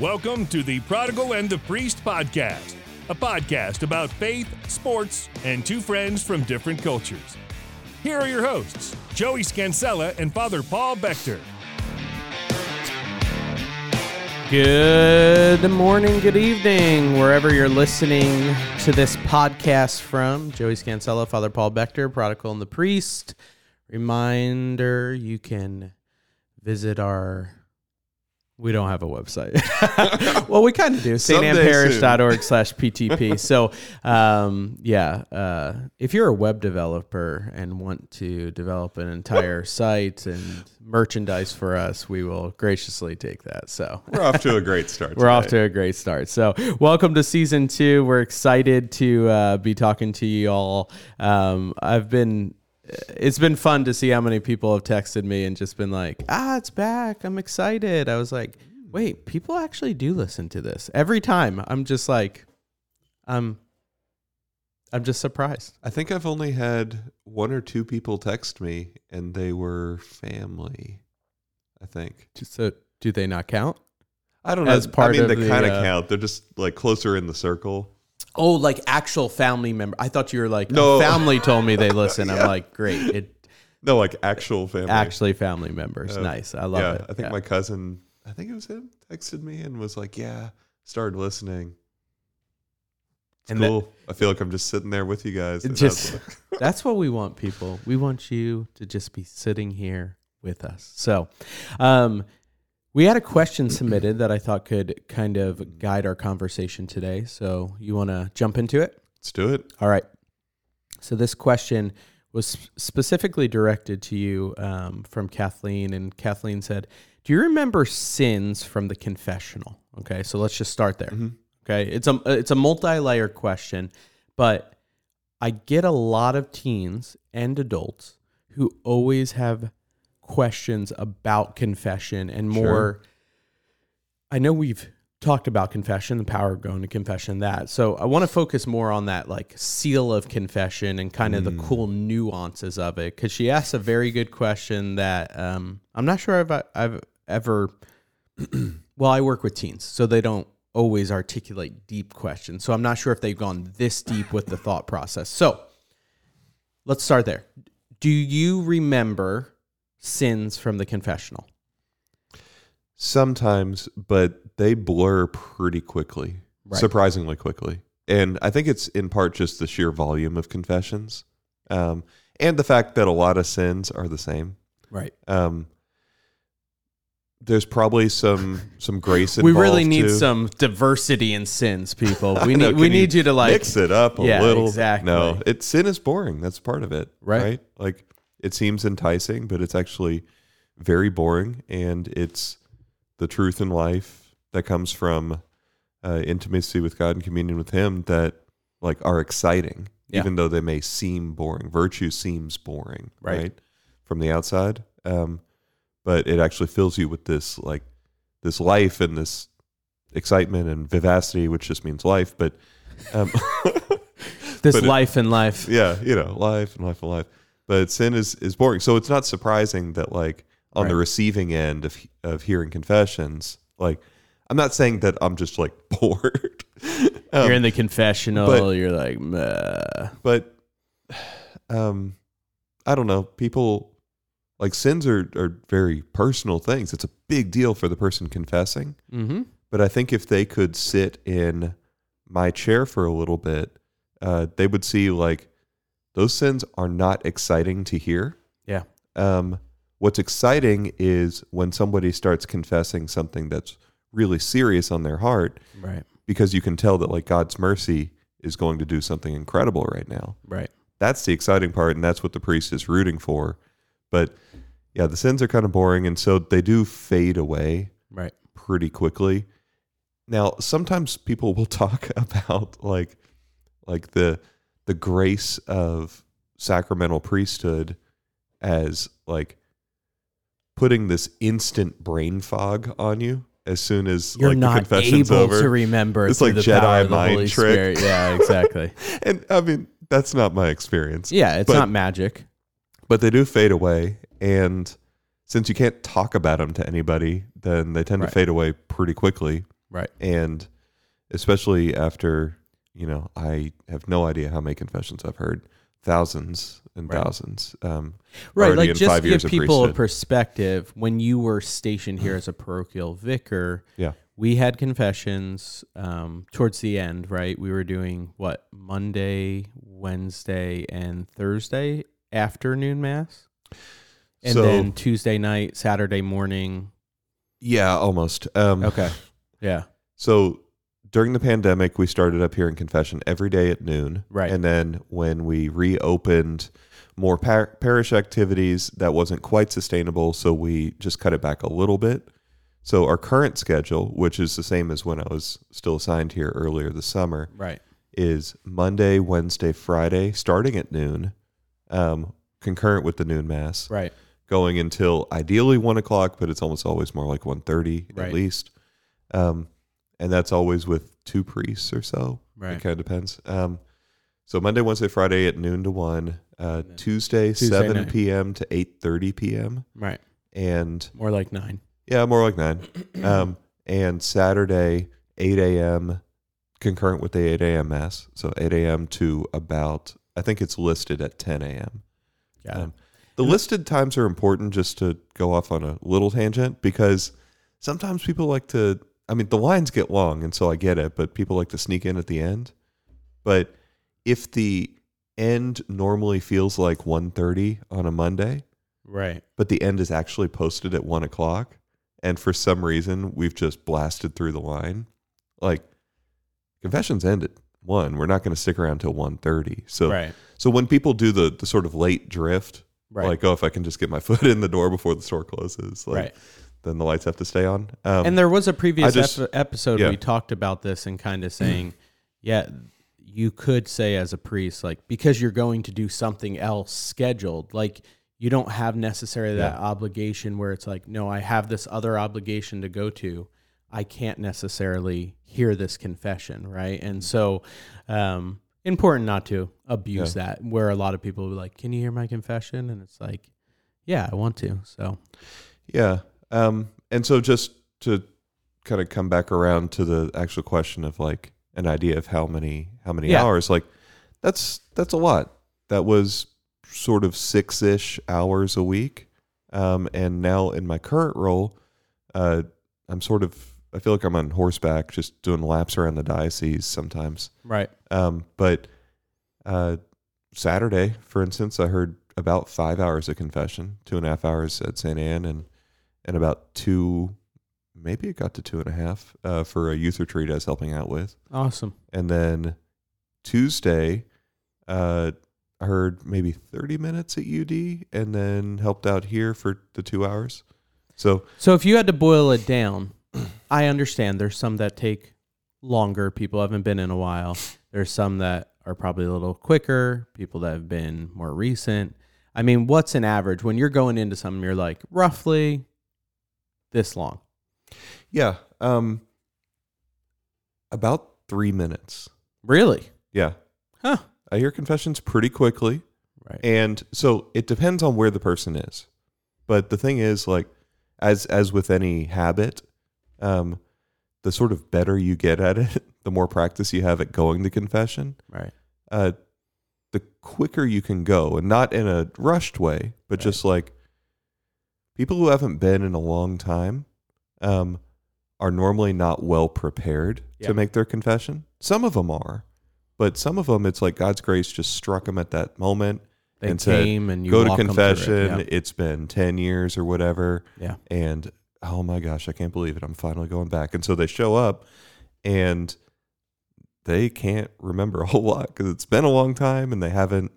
Welcome to the Prodigal and the Priest podcast, a podcast about faith, sports, and two friends from different cultures. Here are your hosts, Joey Scansella and Father Paul Bechter. Good morning, good evening, wherever you're listening to this podcast from. Joey Scansella, Father Paul Bechter, Prodigal and the Priest. Reminder you can visit our. We don't have a website. well, we kind of do. Stannparish.org slash PTP. So, um, yeah, uh, if you're a web developer and want to develop an entire site and merchandise for us, we will graciously take that. So, We're off to a great start. we're off to a great start. So, welcome to season two. We're excited to uh, be talking to you all. Um, I've been, it's been fun to see how many people have texted me and just been like, ah, it's back. I'm excited. I was like, wait, people actually do listen to this every time. I'm just like, I'm, I'm just surprised. I think I've only had one or two people text me, and they were family. I think. So, do they not count? I don't know. As part I mean, of they the, kind of uh, count. They're just like closer in the circle. Oh, like actual family member. I thought you were like, No. family told me they listen. Yeah. I'm like, great. It, No, like actual family. actually family members. Uh, nice. I love yeah, it. I think Yeah. my cousin. I think it was him. Texted me and was like, "Yeah, started listening." It's And that- I feel like I'm just sitting there with you guys. Just- that's like- that's what we want, people. We want you to just be sitting here with us. So, um, we had a question submitted that I thought could kind of guide our conversation today. So, you want to jump into it? let's do it. All right. So this question was specifically directed to you um, from Kathleen, and Kathleen said, "Do you remember sins from the confessional?" Okay, so let's just start there. Mhm. Okay, it's a it's a multi layer question, but I get a lot of teens and adults who always have questions about confession and Sure. more. I know we've talked about confession, the power of going to confession, that. So I want to focus more on that like seal of confession and kind of the cool nuances of it. Because she asked a very good question that um, I'm not sure if I, I've ever. well, I work with teens, so they don't always articulate deep questions. So I'm not sure if they've gone this deep with the thought process. So let's start there. Do you remember sins from the confessional? Sometimes, but they blur pretty quickly, Right. surprisingly quickly. And I think it's in part just the sheer volume of confessions, um, and the fact that a lot of sins are the same. Right. Um, there's probably some some grace involved. We really need too. some diversity in sins, people. We know, need we need you to like mix it up a Yeah, little. exactly. No, it sin is boring. That's part of it, Right. right? Like it seems enticing, but it's actually very boring, and it's the truth in life that comes from uh, intimacy with God and communion with Him that like are exciting, Yeah. even though they may seem boring. Virtue seems boring, Right. right, from the outside, um, but it actually fills you with this like this life and this excitement and vivacity, which just means life, but. Um, this but it- life in life. yeah, you know, life and life and life. But sin is is boring. So it's not surprising that like on the receiving end of of hearing confessions, like I'm not saying that I'm just like bored. Um, you're in the confessional. but- you're like, Meh. but um I don't know. People like sins are are very personal things. It's a big deal for the person confessing. mm-hmm. But I think if they could sit in my chair for a little bit, uh, they would see like those sins are not exciting to hear. Yeah. Um, what's exciting is when somebody starts confessing something that's really serious on their heart, right, because you can tell that like God's mercy is going to do something incredible right now. right, That's the exciting part, and that's what the priest is rooting for. But yeah, the sins are kind of boring, and so they do fade away right. pretty quickly. Now, sometimes people will talk about like like the the grace of sacramental priesthood as like putting this instant brain fog on you as soon as You're like the not confession's able over. to remember. It's like Jedi power of the mind trick. Spirit. Yeah, exactly. and I mean, that's not my experience. yeah, it's But- not magic. But they do fade away and since you can't talk about them to anybody, then they tend Right. to fade away pretty quickly. Right. and especially after you know I have no idea how many confessions I've heard, thousands and Right. thousands. Um, Right. Like just give people a perspective. When you were stationed here as a parochial vicar, Yeah. we had confessions um, towards the end, right? We were doing what Monday, Wednesday, and Thursday afternoon mass, and So- then Tuesday night, Saturday morning. yeah, almost. Um, Okay. Yeah. So during the pandemic, we started up here in confession every day at noon. Right. And then when we reopened more par- parish activities, that wasn't quite sustainable. So we just cut it back a little bit. So our current schedule, which is the same as when I was still assigned here earlier this summer, Right. is Monday, Wednesday, Friday, starting at noon, um, concurrent with the noon mass Right. going until ideally one o'clock, but it's almost always more like one thirty Right. at least. Um, and that's always with two priests or so. Right. It kind of depends. Um, so Monday, Wednesday, Friday at noon to one. Uh, Tuesday, Tuesday seven night. p.m. to eight thirty p.m. Right. And More like nine. yeah, more like nine. Um, and Saturday, eight a.m. concurrent with the eight a.m. mass. So eight a.m. to about I think it's listed at ten a.m. Yeah. Um, the listed times are important just to go off on a little tangent because sometimes people like to I mean the lines get long and so I get it, but people like to sneak in at the end. But if the end normally feels like 1.30 on a Monday, right. but the end is actually posted at one o'clock, and for some reason we've just blasted through the line, like confessions end at one. We're not going to stick around till 1.30. So right. so when people do the the sort of late drift, Right. like oh, if I can just get my foot in the door before the store closes, like right. Then the lights have to stay on. Um, and there was a previous just- ep- episode yeah. we talked about this and kind of saying, yeah, you could say as a priest, like because you're going to do something else scheduled, like you don't have necessarily that Yeah. obligation where it's like, no, I have this other obligation to go to. I can't necessarily hear this confession, right? And so, um, important not to abuse that. Where a lot of people will be like, "Can you hear my confession?" And it's like, "Yeah, I want to." So, yeah, um, and so just to kind of come back around to the actual question of like an idea of how many how many Yeah. hours, like that's that's a lot. That was sort of six ish hours a week, um, and now in my current role, uh, I'm sort of I feel like I'm on horseback, just doing laps around the diocese sometimes. right, Um, but uh, Saturday, for instance, I heard about five hours of confession, two and a half hours at St. Anne, and and about two, maybe it got to two and a half uh, for a youth retreat I was helping out with. awesome, And then Tuesday, uh, I heard maybe 30 minutes at UD and then helped out here for the two hours. So, So if you had to boil it down, I understand there's some that take longer. People haven't been in a while. There's some that are probably a little quicker. People that have been more recent. I mean, what's an average when you're going into something? You're like roughly this long. yeah, um, about three minutes. Really? Yeah. Huh? I hear confessions pretty quickly. Right. And so it depends on where the person is. But the thing is, like, as as with any habit, um, the sort of better you get at it, the more practice you have at going to confession, Right. uh, the quicker you can go, and not in a rushed way, but Right. just like people who haven't been in a long time, um, are normally not well prepared Yeah. to make their confession. Some of them are, but some of them, it's like God's grace just struck them at that moment They and said, and you go to 'em it. confession. It's been 10 years or whatever. Yeah. And oh my gosh, I can't believe it. I'm finally going back. And so they show up and they can't remember a whole lot because it's been a long time and they haven't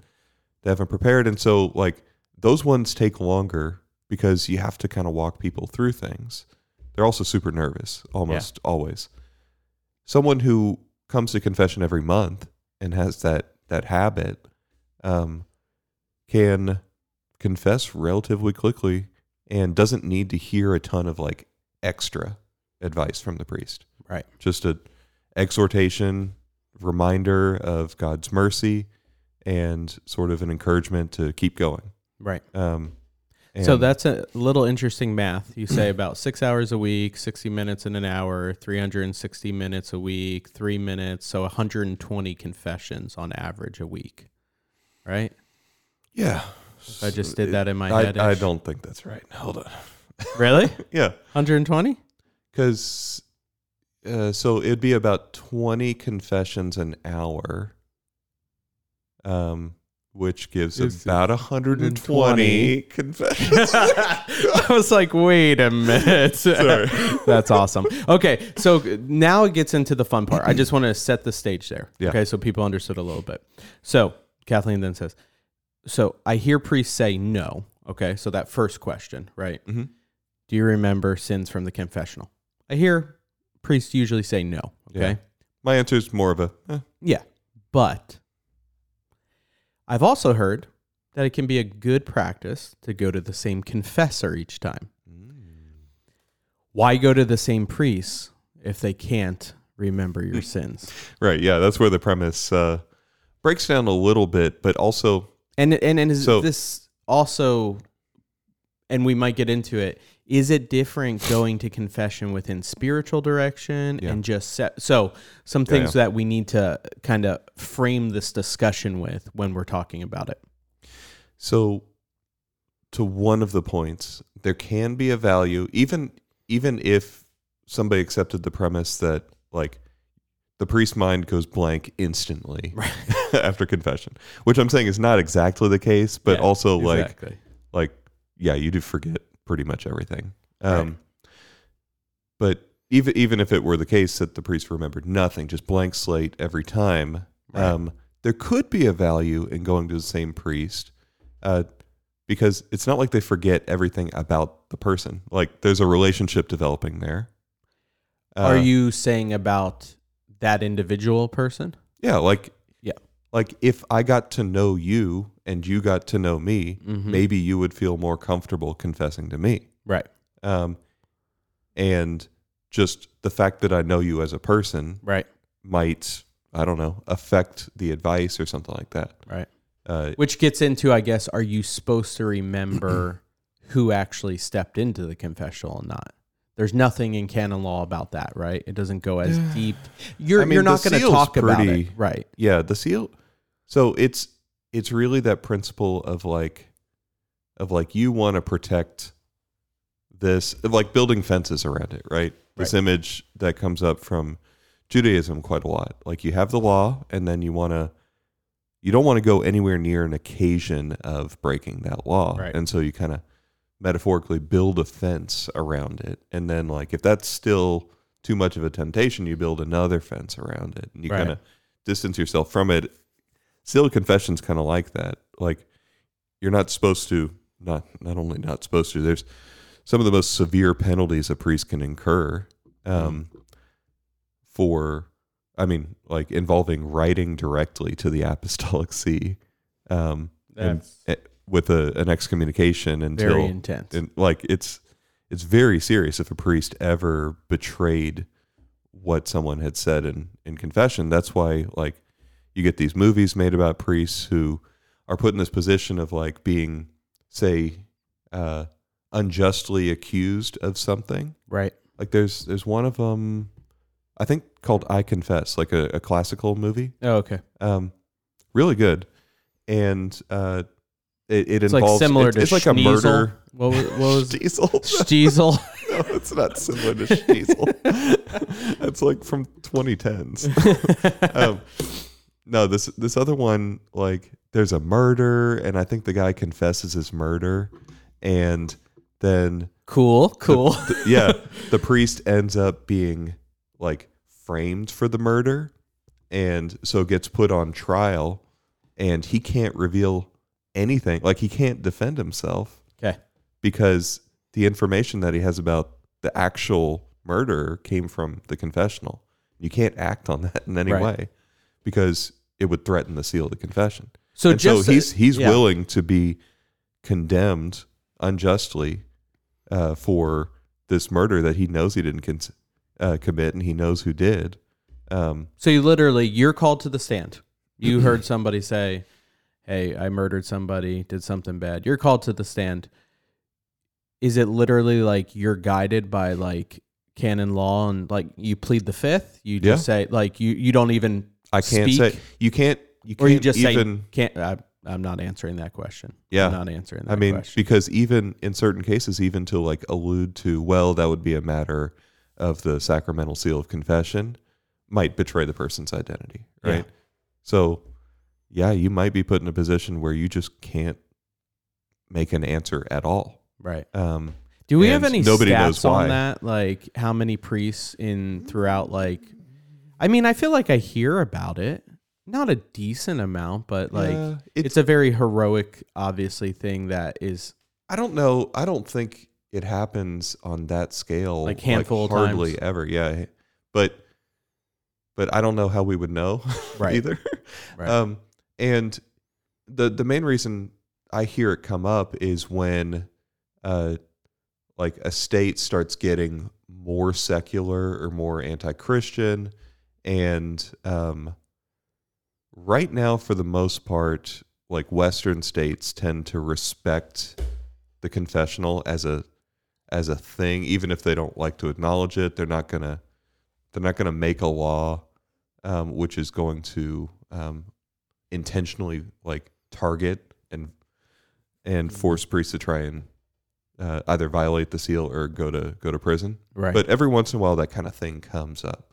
they haven't prepared. And so like those ones take longer because you have to kind of walk people through things. They're also super nervous almost always. Someone who comes to confession every month and has that that habit um, can confess relatively quickly and doesn't need to hear a ton of like extra advice from the priest. Right. Just a exhortation, reminder of God's mercy, and sort of an encouragement to keep going. Right. Um, so that's a little interesting math. You say about six hours a week, 60 minutes in an hour, 360 minutes a week, three minutes. So 120 confessions on average a week, right? yeah. I just did that in my I, head. I don't think that's right. Hold on. Really? Yeah, 120? because uh, so it'd be about twenty confessions an hour, um, which gives It's about hundred and twenty 120. confessions. I was like, wait a minute. Sorry. That's awesome. Okay, so now it gets into the fun part. I just want to set the stage there. Yeah. Okay, so people understood a little bit. So Kathleen then says, So I hear priests say no. Okay, so that first question, right? Mhm. Do you remember sins from the confessional? I hear priests usually say no. Okay. Yeah. My answer is more of a eh, Yeah. But I've also heard that it can be a good practice to go to the same confessor each time. Why go to the same priest if they can't remember your sins? right. Yeah, that's where the premise uh, breaks down a little bit, but also And and, and is So- this also and we might get into it. Is it different going to confession within spiritual direction Yeah. and just set so some Yeah, things that we need to kind of frame this discussion with when we're talking about it. So, to one of the points, there can be a value, even even if somebody accepted the premise that like the priest's mind goes blank instantly after confession, which I'm saying is not exactly the case, but Yeah, also like like yeah, you do forget pretty much everything. Um, But even even if it were the case that the priest remembered nothing, just blank slate every time, Right. um, there could be a value in going to the same priest, uh, because it's not like they forget everything about the person. Like there's a relationship developing there. Are Uh, you saying about that individual person? Yeah, like Yeah. like if I got to know you and you got to know me, Mhm. maybe you would feel more comfortable confessing to me. Right. um, and just the fact that I know you as a person Right. might I don't know affect the advice or something like that. Right. Uh, Which gets into, I guess, are you supposed to remember who actually stepped into the confessional and not? There's nothing in canon law about that, right? It doesn't go as deep. You're I mean, you're not going to talk about it, pretty- right? yeah, the seal. So it's it's really that principle of like of like you want to protect this of like building fences around it, right? This Right. image that comes up from Judaism quite a lot. Like you have the law and then you want to you don't want to go anywhere near an occasion of breaking that law. Right. And so you kind of metaphorically build a fence around it. And then like if that's still too much of a temptation, you build another fence around it. And you Right. kind of distance yourself from it. Seal confession's kind of like that. Like you're not supposed to not not only not supposed to, there's some of the most severe penalties a priest can incur um, for I mean, like involving writing directly to the apostolic see um, and, with a, an excommunication until very intense. and like it's it's very serious if a priest ever betrayed what someone had said in in confession that's why like you get these movies made about priests who are put in this position of like being say uh unjustly accused of something right. like there's there's one of them i think called i confess like a, a classical movie Oh, okay. um really good and uh it, it It's involves like similar it's, to it's like a murder What was, what was Stiesel. Stiesel? no, it's not similar to Stiesel. That's like from 2010s. um, no, this this other one, like there's a murder, and I think the guy confesses his murder, and then cool, cool. the- yeah, the priest ends up being like framed for the murder, and so gets put on trial, and he can't reveal anything. Like he can't defend himself Okay. because the information that he has about the actual murder came from the confessional. You can't act on that in any Right. way because it would threaten the seal of the confession. So and just so he's he's yeah. willing to be condemned unjustly uh, for this murder that he knows he didn't con- uh, commit and he knows who did. Um, So you literally you're called to the stand. You heard somebody say, "Hey, I murdered somebody, did something bad." You're called to the stand. is it literally like you're guided by like canon law and like you plead the fifth? You just say like you you don't even I can't speak? say you can't you can't or you just even say can't. I, I'm not answering that question. Yeah. I'm not answering that I mean, question. because even in certain cases, even to like allude to, well, that would be a matter of the sacramental seal of confession, might betray the person's identity, Yeah. right? So, yeah, you might be put in a position where you just can't make an answer at all. right. Um, Do we have any nobody stats knows why. on that? Like how many priests in throughout like I mean, I feel like I hear about it. Not a decent amount, but like yeah, it's, a very heroic obviously thing that is I don't know. I don't think it happens on that scale. Like handful of hardly times. ever. Yeah, but but I don't know how we would know Right. either. Right. Um, and the the main reason I hear it come up is when, uh, like a state starts getting more secular or more anti-Christian, and um, right now, for the most part, like Western states tend to respect the confessional as a as a thing, even if they don't like to acknowledge it. They're not gonna they're not gonna make a law um, which is going to um, intentionally like target and and force priests to try and uh, either violate the seal or go to go to prison. right. But every once in a while, that kind of thing comes up.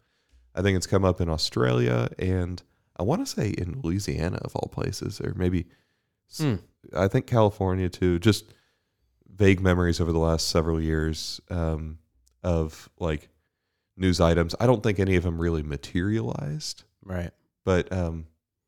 I think it's come up in Australia and I want to say in Louisiana of all places, or maybe Hmm. I think California too. Just vague memories over the last several years um, of like news items. I don't think any of them really materialized, right. but um,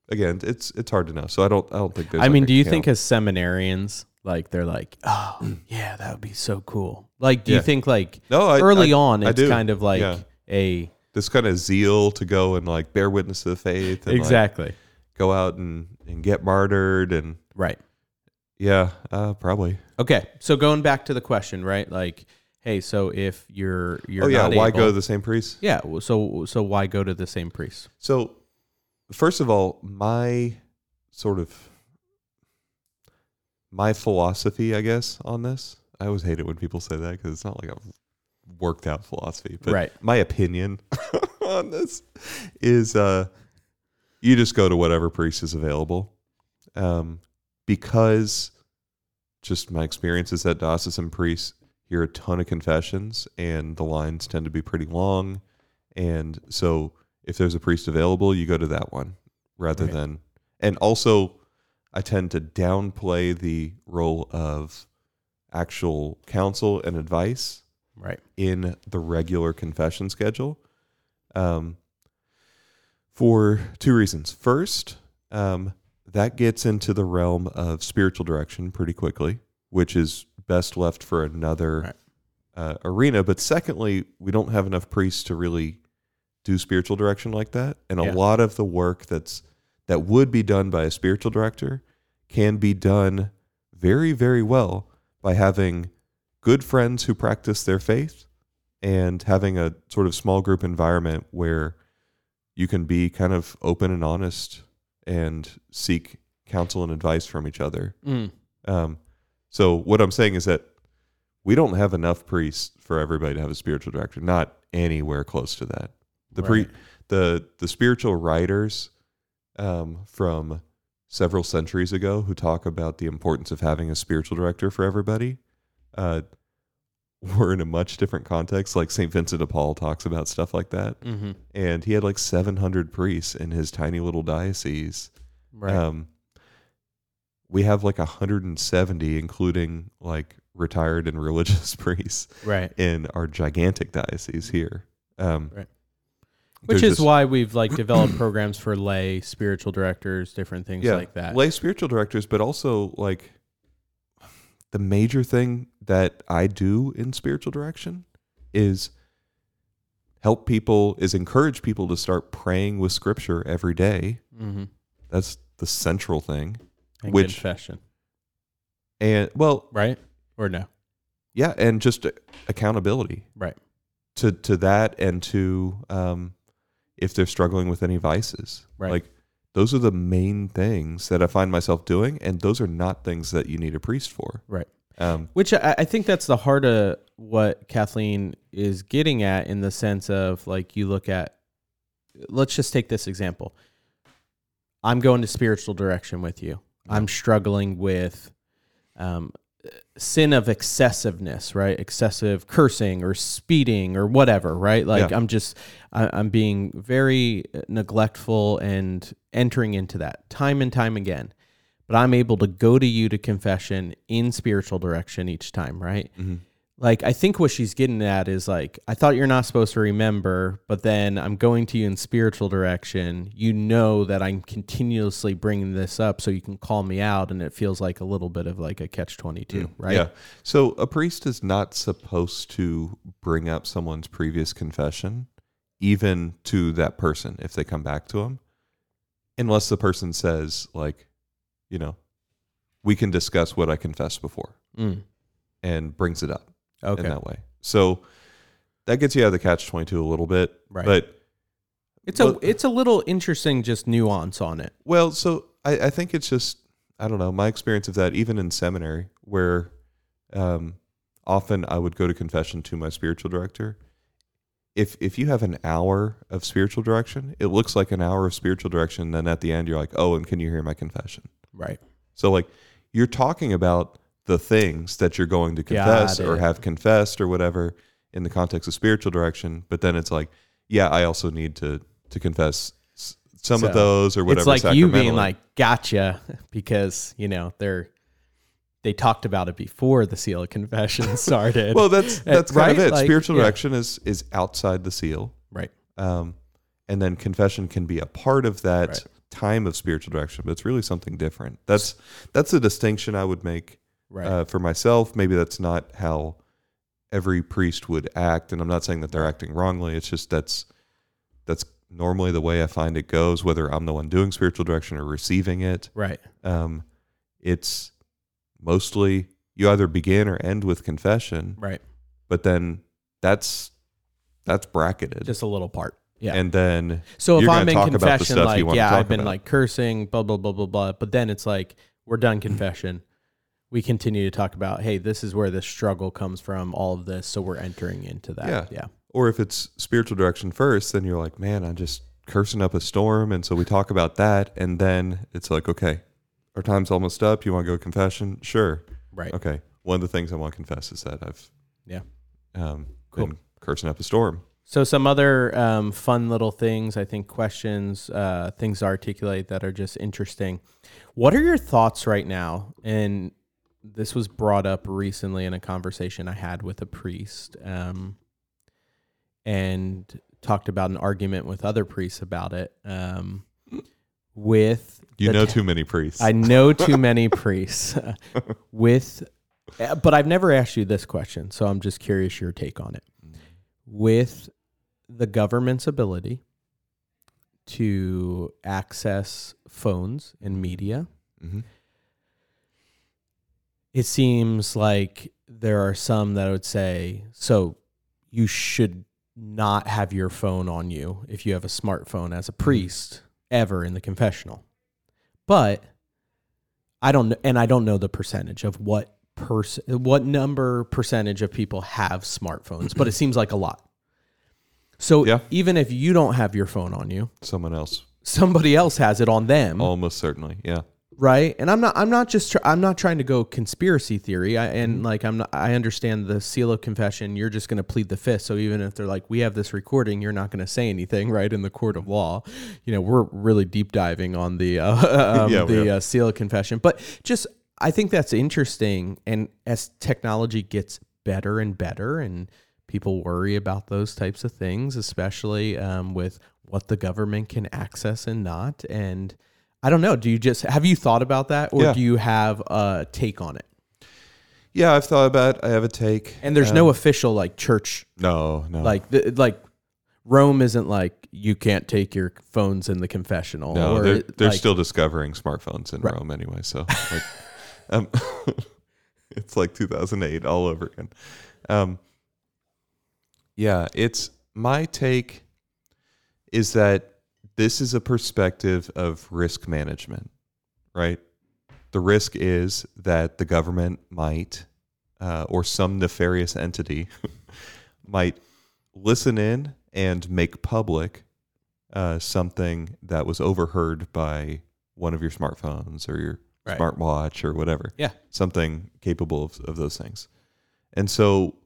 again, it's it's hard to know. So I don't I don't think there's. I mean, do you count. think as seminarians like they're like, "Oh, yeah, that would be so cool." Like do Yeah. you think like no? I, early I- on I it's kind of like Yeah. a this kind of zeal to go and like bear witness to the faith and like, Exactly. go out and, and get martyred and Right. yeah uh, probably Okay, so going back to the question, right? Like, hey, so if you're you're oh yeah why able- go to the same priest yeah, so so why go to the same priest? so first of all my sort of my philosophy i guess on this i always hate it when people say that because it's not like a worked out philosophy but Right. my opinion on this is uh you just go to whatever priest is available um because just my experiences at diocesan priests hear a ton of confessions and the lines tend to be pretty long and so if there's a priest available you go to that one rather Right. than and also i tend to downplay the role of actual counsel and advice Right. in the regular confession schedule um, for two reasons. First, um, that gets into the realm of spiritual direction pretty quickly, which is best left for another Right. uh, arena. But secondly, we don't have enough priests to really do spiritual direction like that, and a lot of the work that's that would be done by a spiritual director can be done very, very well by having good friends who practice their faith and having a sort of small group environment where you can be kind of open and honest and seek counsel and advice from each other. Mm. Um, so what I'm saying is that we don't have enough priests for everybody to have a spiritual director. Not anywhere close to that. The pre the the spiritual writers um, from several centuries ago who talk about the importance of having a spiritual director for everybody uh, were in a much different context. Like Saint Vincent de Paul talks about stuff like that, Mm-hmm. and he had like 700 priests in his tiny little diocese. Right. Um, we have like 170, including like retired and religious priests right. in our gigantic diocese here. Um, Right. Which is this- why we've like developed programs for lay spiritual directors, different things like that. lay spiritual directors, but also like the major thing that I do in spiritual direction is help people, is encourage people to start praying with scripture every day. mm-hmm. That's the central thing. And Which- confession, And well, right? Or no? yeah, and just accountability. Right. to to that and to um, if they're struggling with any vices. Right. Like those are the main things that I find myself doing, and those are not things that you need a priest for. Right. Um, Which I, I think that's the heart of what Kathleen is getting at in the sense of like you look at, let's just take this example. I'm going to spiritual direction with you. I'm struggling with um, sin of excessiveness, right? Excessive cursing or speeding or whatever, right? Like Yeah. I'm just, I, I'm being very neglectful and entering into that time and time again. But I'm able to go to you to confession in spiritual direction each time, right? mhm. Like I think what she's getting at is like I thought you're not supposed to remember, but then I'm going to you in spiritual direction. You know that I'm continuously bringing this up, so you can call me out, and it feels like a little bit of like a catch twenty two, right? Yeah. So a priest is not supposed to bring up someone's previous confession, even to that person if they come back to him, unless the person says, like, you know, we can discuss what I confessed before Mm. and brings it up Okay. in that way. So that gets you out of the catch 22 a little bit. Right. But, It's a Well- it's a little interesting just nuance on it. well, so I, I think it's just, I don't know, my experience of that, even in seminary, where um, often I would go to confession to my spiritual director. If if you have an hour of spiritual direction, it looks like an hour of spiritual direction. Then at the end, you're like, oh, and can you hear my confession? Right. So like you're talking about the things that you're going to confess or have confessed or whatever in the context of spiritual direction, but then it's like, yeah, I also need to to confess some of those or whatever. It's like you being like, gotcha, because you know they're they talked about it before the seal of confession started. well, that's that's kind of it. Like, spiritual yeah. direction is is outside the seal, right. um, and then confession can be a part of that Right. time of spiritual direction, but it's really something different. That's that's a distinction I would make Right. uh, for myself. Maybe that's not how every priest would act, and I'm not saying that they're acting wrongly. It's just that's that's normally the way I find it goes. Whether I'm the one doing spiritual direction or receiving it, right. um, it's mostly you either begin or end with confession, Right. but then that's that's bracketed, Just a little part. Yeah. and then So if I'm in talk about the confession, like, yeah, I've been about. like cursing, blah, blah, blah, blah, blah. But then it's like, we're done confession. We continue to talk about, hey, this is where the struggle comes from, all of this. So we're entering into that. Yeah. Yeah. or if it's spiritual direction first, then you're like, man, I'm just cursing up a storm. And so we talk about that. And then it's like, okay, our time's almost up. You want to go confession? Sure. Right. Okay. One of the things I want to confess is that I've Yeah. um, Cool. been cursing up a storm. So some other um, fun little things, I think questions, uh, things to articulate that are just interesting. What are your thoughts right now? And this was brought up recently in a conversation I had with a priest, um, and talked about an argument with other priests about it. Um, with You know too many priests. I know too many priests with, uh, but I've never asked you this question, so I'm just curious your take on it. With the government's ability to access phones and media, Mhm. it seems like there are some that would say, so you should not have your phone on you if you have a smartphone as a priest ever in the confessional. But I don't and I don't know the percentage of what person, what number percentage of people have smartphones, but it seems like a lot. So Yeah. even if you don't have your phone on you, Someone else, somebody else has it on them almost certainly. Yeah. Right? And i'm not i'm not just tr- i'm not trying to go conspiracy theory. I, Mm-hmm. and like i'm not i understand the seal of confession. You're just going to plead the fifth. So even if they're like we have this recording you're not going to say anything right in the court of law. You know we're really deep diving on the uh, um, Yeah, the uh, seal of confession. But just i think that's interesting. And as technology gets better and better and people worry about those types of things especially um, with what the government can access and not and I don't know. Do you just have you thought about that, or Yeah. do you have a take on it? Yeah, I've thought about. it. I have a take. And there's Um, no official like church, no, no, like the, like Rome isn't like you can't take your phones in the confessional. no. or They're, they're like- still discovering smartphones in Right. Rome anyway. So, like, um, it's like 2008 all over again. Um, yeah, it's my take is that this is a perspective of risk management, right? The risk is that the government might uh, or some nefarious entity might listen in and make public uh, something that was overheard by one of your smartphones or your Right. smartwatch or whatever. Yeah. Something capable of, of those things. And so,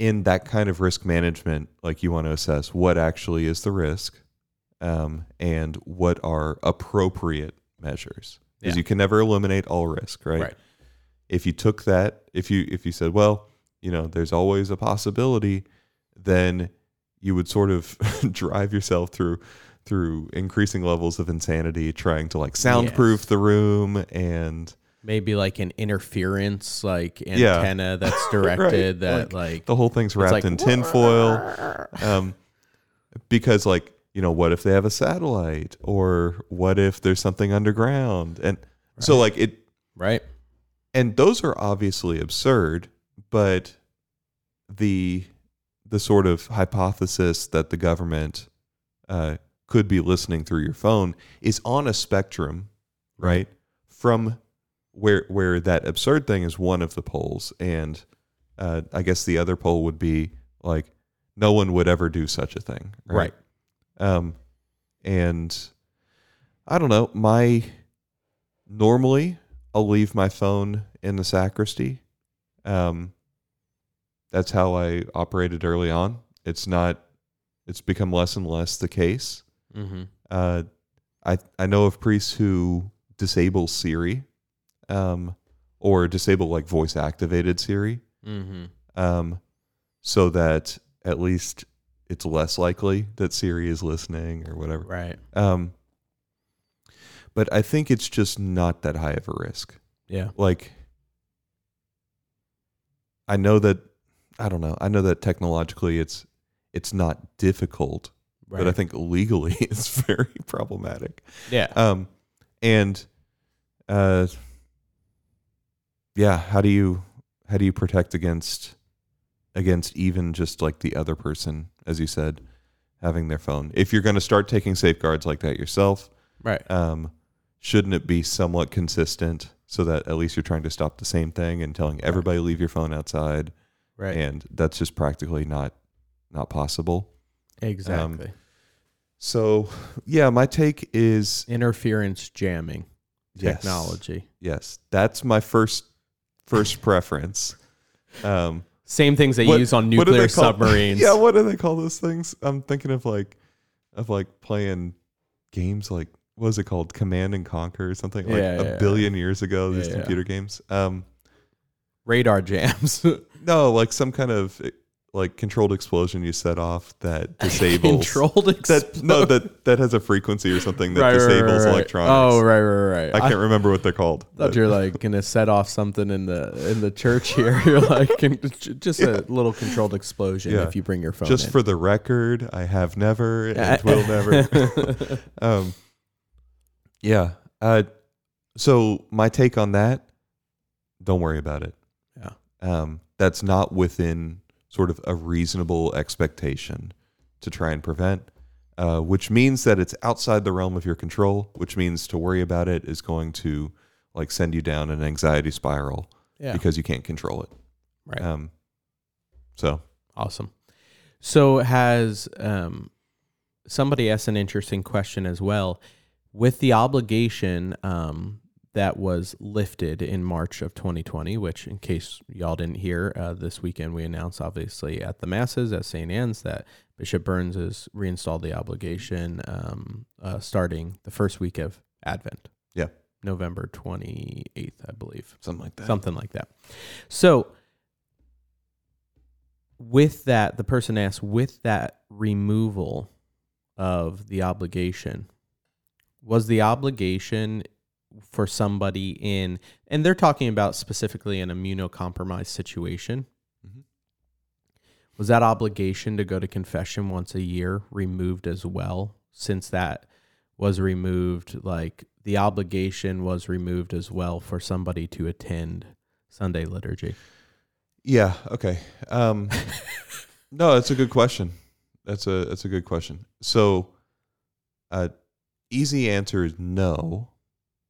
in that kind of risk management, like you want to assess what actually is the risk um, and what are appropriate measures. Because Yeah. you can never eliminate all risk, right? Right. If you took that, if you if you said, well, you know, there's always a possibility, then you would sort of drive yourself through through increasing levels of insanity trying to like soundproof the room and Maybe like an interference like Yeah. antenna that's directed that like, the whole thing's wrapped like, in tinfoil. Um, because like, you know, what if they have a satellite or what if there's something underground? And so like it right? and those are obviously absurd, but the the sort of hypothesis that the government uh, could be listening through your phone is on a spectrum, right? From where where that absurd thing is one of the poles, and uh, I guess the other pole would be like no one would ever do such a thing, right? Um, and I don't know. My normally I'll leave my phone in the sacristy. Um, that's how I operated early on. It's not. It's become less and less the case. Mm-hmm. Uh, I I know of priests who disable Siri, um, or disable like voice activated Siri, Mm-hmm. um, so that at least it's less likely that Siri is listening or whatever. Right. Um, but I think it's just not that high of a risk. Yeah. Like, I know that I don't know. I know that technologically it's it's not difficult, Right. but I think legally it's very problematic. yeah. Um, and uh, yeah, how do you how do you protect against against even just like the other person, as you said, having their phone? If you're going to start taking safeguards like that yourself, right. um, shouldn't it be somewhat consistent so that at least you're trying to stop the same thing and telling everybody leave your phone outside? Right. And that's just practically not not possible. exactly. So yeah, my take is Interference jamming yes. technology. Yes, that's my first first preference. Um, Same things they what- use on nuclear submarines. yeah, what do they call those things? I'm thinking of like of like playing games like what was it called? Command and Conquer or something like Yeah, a yeah, billion years ago. These Yeah, yeah. computer games. Um, Radar jams. no, like some kind of like controlled explosion you set off that disables Controlled that no explosion. that that has a frequency or something that Right, right, right, disables right. electronics. Oh, right, right, right. I can't remember what they're called. thought but- you're like gonna set off something in the in the church here. You're like just a little controlled explosion Yeah. if you bring your phone. just in. for the record, I have never and will never. um, yeah. Uh, so my take on that, don't worry about it. Yeah. Um, that's not within sort of a reasonable expectation to try and prevent, uh, which means that it's outside the realm of your control, which means to worry about it is going to like send you down an anxiety spiral yeah, because you can't control it. right. Um, so Awesome. So has um, somebody asked an interesting question as well. With the obligation um, that was lifted in March of 2020, which, in case y'all didn't hear, uh, this weekend we announced, obviously, at the masses at St. Anne's that Bishop Burns has reinstalled the obligation um, uh, starting the first week of Advent. Yeah. November 28th, I believe something like that. something like that. So, with that, the person asked, with that removal of the obligation, was the obligation for somebody in, and they're talking about specifically an immunocompromised situation. Mhm. Was that obligation to go to confession once a year removed as well? Since that was removed, like the obligation was removed as well for somebody to attend Sunday liturgy. Yeah. Okay. Um, no, that's a good question. That's a that's a good question. So, uh, easy answer is no.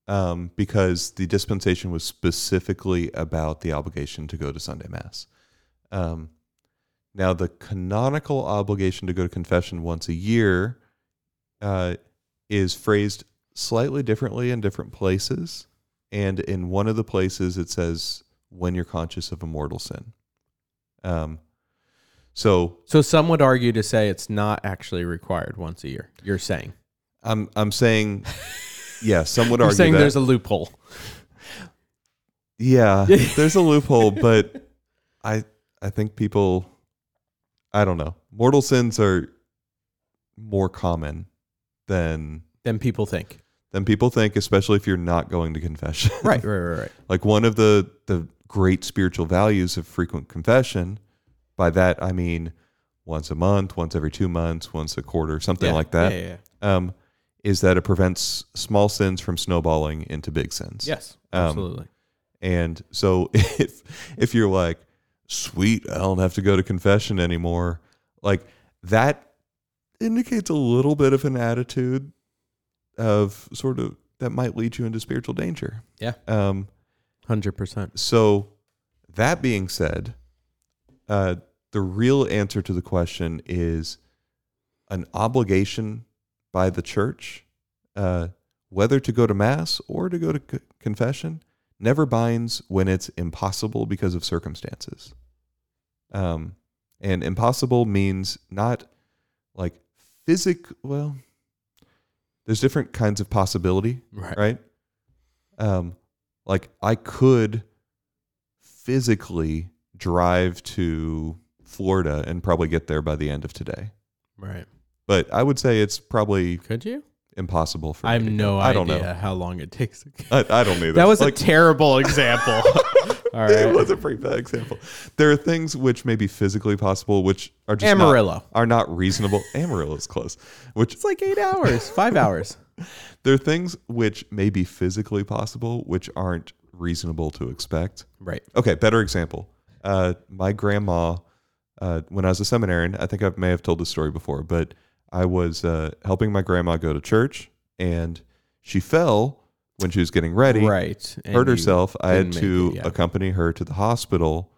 Um, because the dispensation was specifically about the obligation to go to Sunday Mass. Um, now, the canonical obligation to go to confession once a year uh, is phrased slightly differently in different places. And in one of the places, it says, when you're conscious of a mortal sin. Um, so So some would argue to say it's not actually required once a year. You're saying. I'm I'm saying, yeah, some would You're argue saying that. there's a loophole. yeah, there's a loophole, but I I think people, I don't know, mortal sins are more common than Than people think. than people think, especially if you're not going to confession. Right, right, right, right. like one of the the great spiritual values of frequent confession. By that I mean once a month, once every two months, once a quarter, something Yeah, like that. Yeah, yeah, yeah. Um, is that it prevents small sins from snowballing into big sins. Yes, Um, absolutely. And so if if you're like, sweet, I don't have to go to confession anymore, like that indicates a little bit of an attitude of sort of that might lead you into spiritual danger. Yeah. Um, 100%. so that being said, uh, the real answer to the question is an obligation by the church, uh, whether to go to mass or to go to c- confession, never binds when it's impossible because of circumstances. Um, and impossible means not like physic. Well, there's different kinds of possibility Right. right? Um, like I could physically drive to Florida and probably get there by the end of today, Right. But I would say it's probably Could you? impossible for I me. have to no go. idea I don't know. how long it takes. I, I don't either. That was a terrible example. All it right. was a pretty bad example. There are things which may be physically possible, which are just not, Amarillo. are not reasonable. Amarillo is close. Which It's like eight hours, five hours. there are things which may be physically possible, which aren't reasonable to expect. Right. Okay, better example. Uh, my grandma, uh, when I was a seminarian, I think I may have told this story before, but I was uh, helping my grandma go to church, and she fell when she was getting ready, Right. And hurt herself. I had to it, yeah. accompany her to the hospital.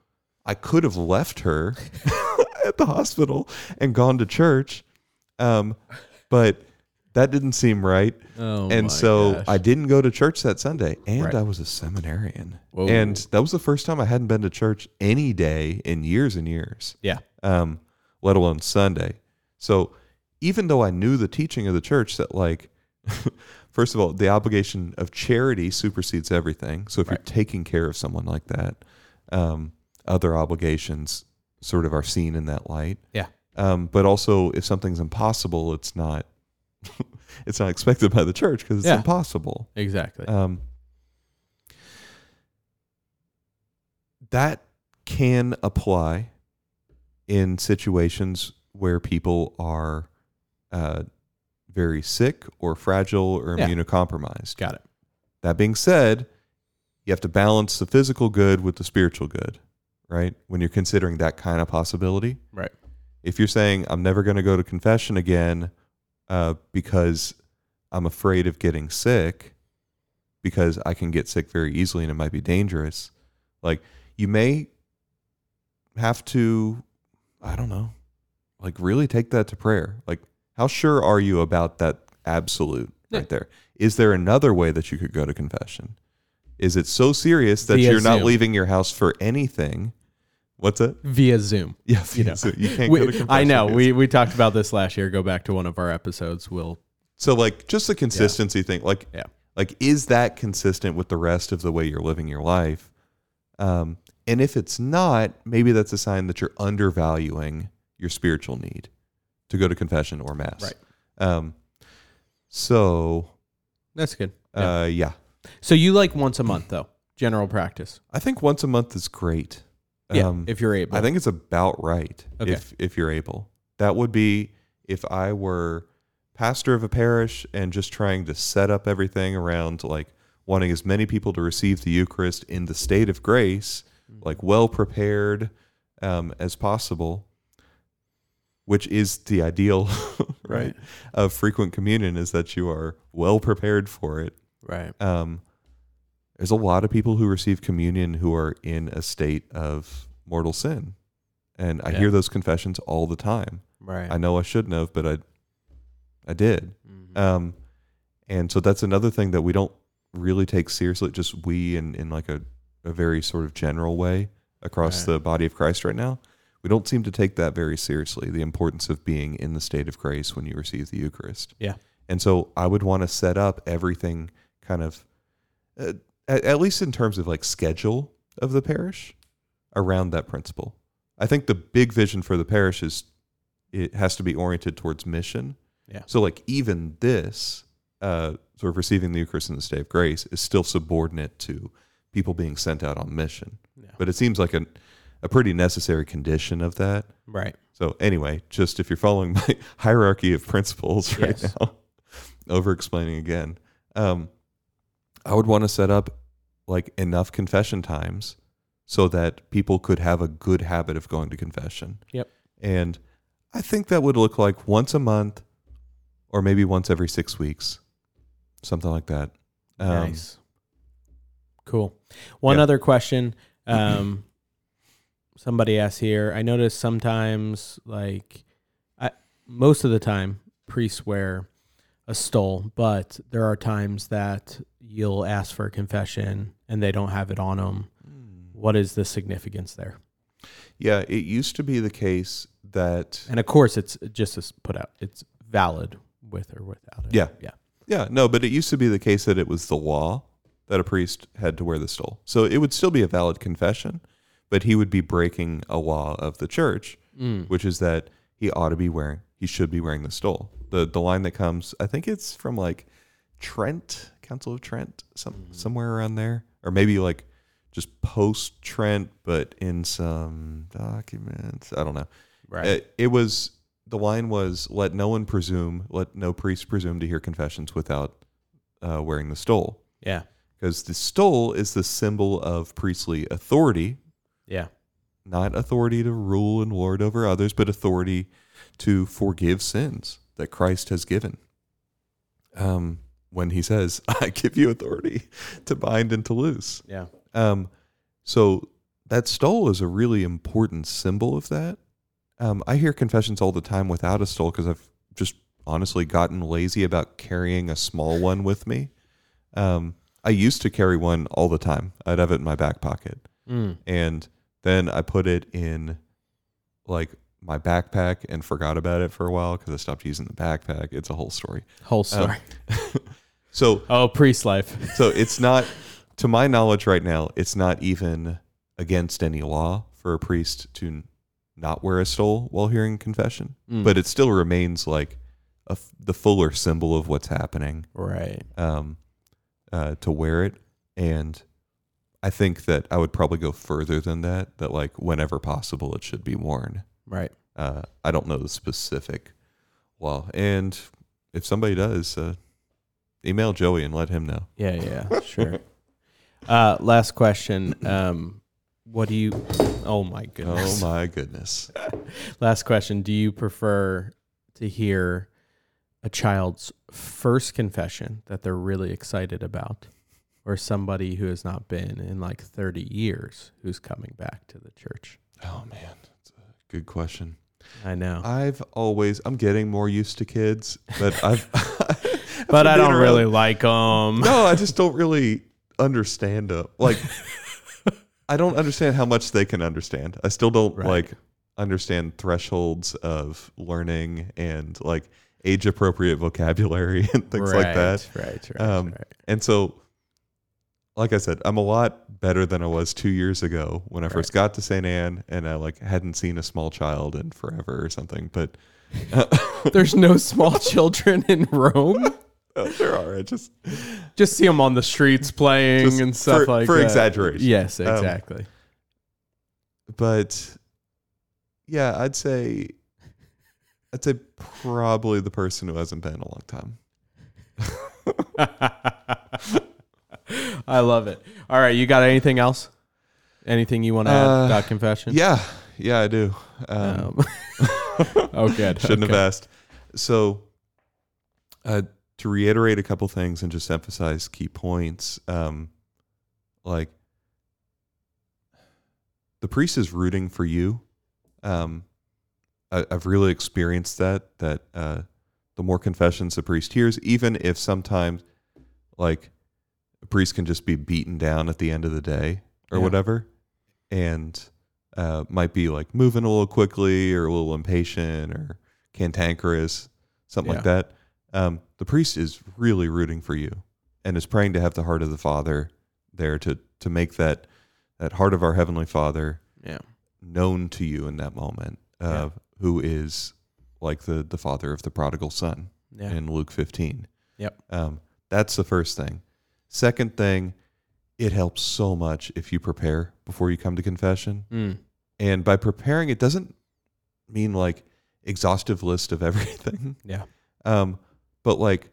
I could have left her at the hospital and gone to church, um, but that didn't seem right. Oh and so gosh. I didn't go to church that Sunday, and Right. I was a seminarian. Whoa. And that was the first time I hadn't been to church any day in years and years, Yeah. um, let alone Sunday. So even though I knew the teaching of the church that, like, first of all, the obligation of charity supersedes everything. So if Right. you're taking care of someone like that, um, other obligations sort of are seen in that light. Yeah. Um, but also, if something's impossible, it's not. it's not expected by the church because it's Yeah. impossible. Exactly. Um, that can apply in situations where people are uh, very sick or fragile or Yeah. immunocompromised. Got it. That being said, you have to balance the physical good with the spiritual good, right? When you're considering that kind of possibility. Right. If you're saying, I'm never going to go to confession again uh, because I'm afraid of getting sick, because I can get sick very easily and it might be dangerous, like you may have to, I don't know, like really take that to prayer. Like, how sure are you about that absolute Yeah. right there? Is there another way that you could go to confession? Is it so serious that Via you're not Zoom. leaving your house for anything? What's it? Via Zoom. Yeah, You know. so you can't go to confession. I know. We we talked about this last year. Go back to one of our episodes. We'll So like just the consistency thing, like Yeah. like is that consistent with the rest of the way you're living your life? Um, and if it's not, maybe that's a sign that you're undervaluing your spiritual need to go to confession or mass. Right. Um, so that's good. Yeah. uh, yeah, So you like once a month though, general practice. I think once a month is great. Yeah, Um, if you're able. I think it's about right Okay. if if you're able. That would be if I were pastor of a parish and just trying to set up everything around like wanting as many people to receive the Eucharist in the state of grace, like well prepared um, as possible, which is the ideal, right, Right. of frequent communion is that you are well prepared for it. Right. Um, there's a lot of people who receive communion who are in a state of mortal sin, and I Yeah. hear those confessions all the time. Right. I know I shouldn't have, but I, I did. Mhm. Um, and so that's another thing that we don't really take seriously. Just we in in like a a very sort of general way across Right. the body of Christ right now. We don't seem to take that very seriously. The importance of being in the state of grace when you receive the Eucharist. Yeah. And so I would want to set up everything kind of, uh, at, at least in terms of like schedule of the parish, around that principle. I think the big vision for the parish is it has to be oriented towards mission. Yeah. So like even this, uh, sort of receiving the Eucharist in the state of grace is still subordinate to people being sent out on mission. Yeah. But it seems like a, a pretty necessary condition of that. Right. So anyway, just if you're following my hierarchy of principles right Yes. now, over explaining again, um, I would want to set up like enough confession times so that people could have a good habit of going to confession. Yep. And I think that would look like once a month or maybe once every six weeks, something like that. Um, nice. Cool. One yeah. other question. Um, somebody asked here. I notice sometimes, like, I most of the time, priests wear a stole, but there are times that you'll ask for a confession and they don't have it on them. Hmm. What is the significance there? Yeah, it used to be the case that And of course, it's just as put out. It's valid with or without it. Yeah. Yeah. Yeah, no, but it used to be the case that it was the law that a priest had to wear the stole. So it would still be a valid confession, but he would be breaking a law of the church, Mm. which is that he ought to be wearing, he should be wearing the stole. The the line that comes, I think it's from like Trent, Council of Trent, some Mhm. somewhere around there, or maybe like just post Trent, but in some documents. I don't know. Right. It, it was the line was let no one presume, let no priest presume to hear confessions without uh, wearing the stole, yeah. because the stole is the symbol of priestly authority, Yeah. not authority to rule and lord over others, but authority to forgive sins that Christ has given. Um, when he says, "I give you authority to bind and to loose," Yeah. um, so that stole is a really important symbol of that. Um, I hear confessions all the time without a stole because I've just honestly gotten lazy about carrying a small one with me. Um, I used to carry one all the time. I'd have it in my back pocket, Mm. and then I put it in like my backpack and forgot about it for a while because I stopped using the backpack. It's a whole story. Whole story. So oh, priest life. so it's not to my knowledge right now it's not even against any law for a priest to not wear a stole while hearing confession Mm. but it still remains like a f the fuller symbol of what's happening right. um, uh, to wear it and i think that i would probably go further than that that like whenever possible it should be worn Right. uh, i don't know the specific law and if somebody does uh, email joey and let him know Yeah, yeah, sure. uh, last question. Um, what do you? Oh my goodness. Oh my goodness. Last question. Do you prefer to hear a child's first confession that they're really excited about, or somebody who has not been in like thirty years who's coming back to the church? Oh man, that's a good question. I know, I've always I'm getting more used to kids, but I've but I don't around- really like them. No, I just don't really understand them. Like I don't understand how much they can understand. I still don't Right. like understand thresholds of learning and like age appropriate vocabulary and things like that. Right, right, Um, right. And so, like I said, I'm a lot better than I was two years ago when I first Right. got to St. Anne and I like hadn't seen a small child in forever or something. But There's no small children in Rome. Oh, there are. I just Just see them on the streets playing Just and stuff for- like for that. exaggeration. Yes, Um, exactly. but yeah, I'd say I'd say probably the person who hasn't been in a long time. I love it. All right, you got anything else? Anything you want to add Uh, about confession? Yeah, yeah, I do. Um, Um, oh, good. shouldn't Okay. have asked. So, uh, to reiterate a couple things and just emphasize key points, um, like the priest is rooting for you. Um, I, I've really experienced that. That uh, the more confessions the priest hears, even if sometimes, like, a priest can just be beaten down at the end of the day or Yeah. whatever, and uh, might be like moving a little quickly or a little impatient or cantankerous, something like that. Um, the priest is really rooting for you and is praying to have the heart of the Father there to to make that that heart of our heavenly Father Yeah. known to you in that moment, uh, who is like the the father of the prodigal son Yeah. in Luke 15. Yep. Um, that's the first thing. Second thing, it helps so much if you prepare before you come to confession. Mm. And by preparing, it doesn't mean like exhaustive list of everything, Yeah. um, but like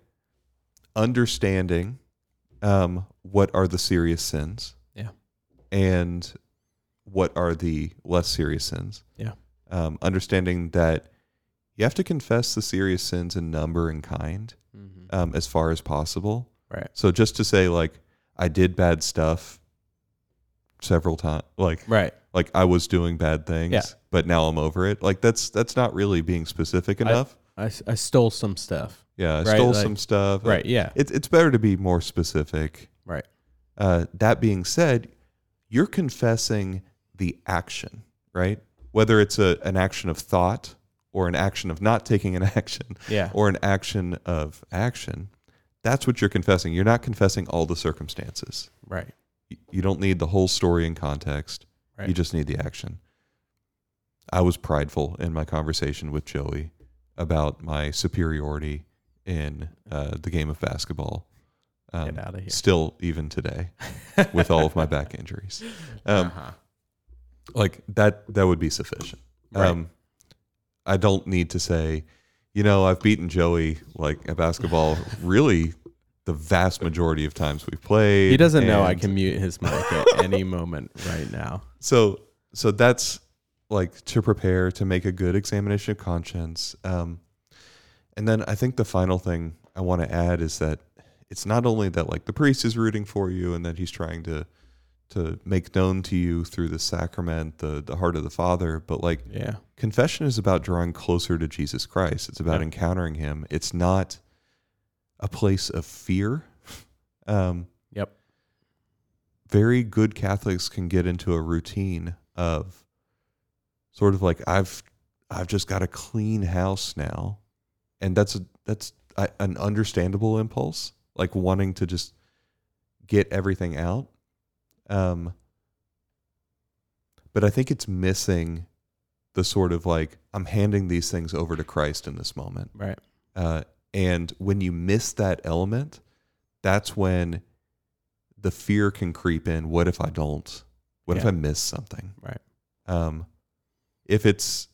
understanding um, what are the serious sins, Yeah. and what are the less serious sins. Yeah. Um, understanding that you have to confess the serious sins in number and kind Mhm. um, as far as possible. Right. So just to say like I did bad stuff several times, like Right. like I was doing bad things, Yeah. but now I'm over it. Like that's that's not really being specific enough. I, s- I stole some stuff. yeah, I right, stole like- some stuff. Right. Yeah. It's it's better to be more specific. Right. Uh, that being said, you're confessing the action, right? Whether it's a an action of thought or an action of not taking an action Yeah. or an action of action. That's what you're confessing. You're not confessing all the circumstances. Right. You don't need the whole story in context. Right. You just need the action. I was prideful in my conversation with Joey about my superiority in uh, the game of basketball. Um, Get out of here. Still, even today, with all of my back injuries, um, uh-huh. like that, that would be sufficient. Right. Um, I don't need to say, you know, I've beaten Joey like at basketball. really, the vast majority of times we've played. He doesn't know I can mute his mic at any moment right now. so so that's like to prepare to make a good examination of conscience um, and then i think the final thing i want to add is that it's not only that like the priest is rooting for you and that he's trying to to make known to you through the sacrament the the heart of the father but like Yeah. confession is about drawing closer to jesus christ it's about Yeah. encountering him it's not a place of fear um, Yep. very good Catholics can get into a routine of sort of like I've I've just got a clean house now, and that's a, that's a, an understandable impulse, like wanting to just get everything out. Um, but I think it's missing the sort of like I'm handing these things over to Christ in this moment. Right. Uh, and when you miss that element, that's when the fear can creep in. What if I don't? What if I miss something? Right. Um, if it's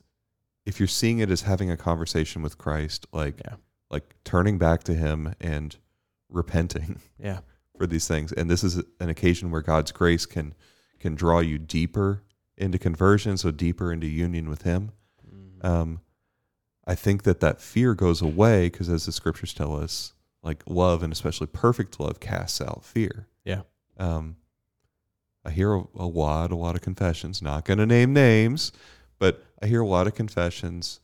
if you're seeing it as having a conversation with Christ, like Yeah. like turning back to Him and repenting Yeah. For these things, and this is an occasion where God's grace can can draw you deeper into conversion, so deeper into union with Him Mhm. um, I think that that fear goes away because, as the scriptures tell us, like love and especially perfect love casts out fear. Yeah. Um, I hear a, a lot, a lot of confessions. Not going to name names, but I hear a lot of confessions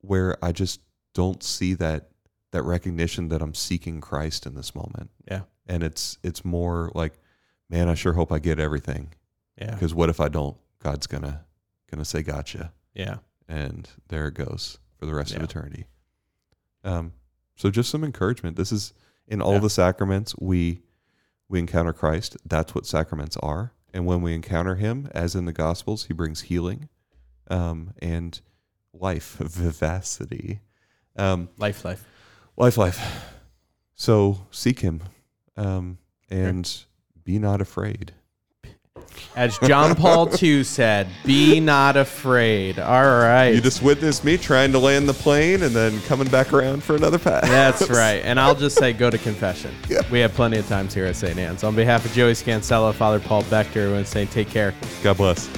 where I just don't see that that recognition that I'm seeking Christ in this moment, Yeah. And it's it's more like, man, I sure hope I get everything Yeah. because what if I don't? God's gonna gonna say gotcha Yeah. and there it goes for the rest of eternity. Um, so just some encouragement. This is in all Yeah. the sacraments we we encounter Christ. That's what sacraments are, and when we encounter Him, as in the Gospels, He brings healing, um, and life, vivacity, um, Life, life. life, life. So seek Him, um, and be not afraid. As John Paul II said, be not afraid. All right. You just witnessed me trying to land the plane and then coming back around for another pass. That's right. And I'll just say go to confession. Yeah. We have plenty of times here at St. Anne's. On behalf of Joey Scansella, Father Paul Becker, we want to say take care. God bless.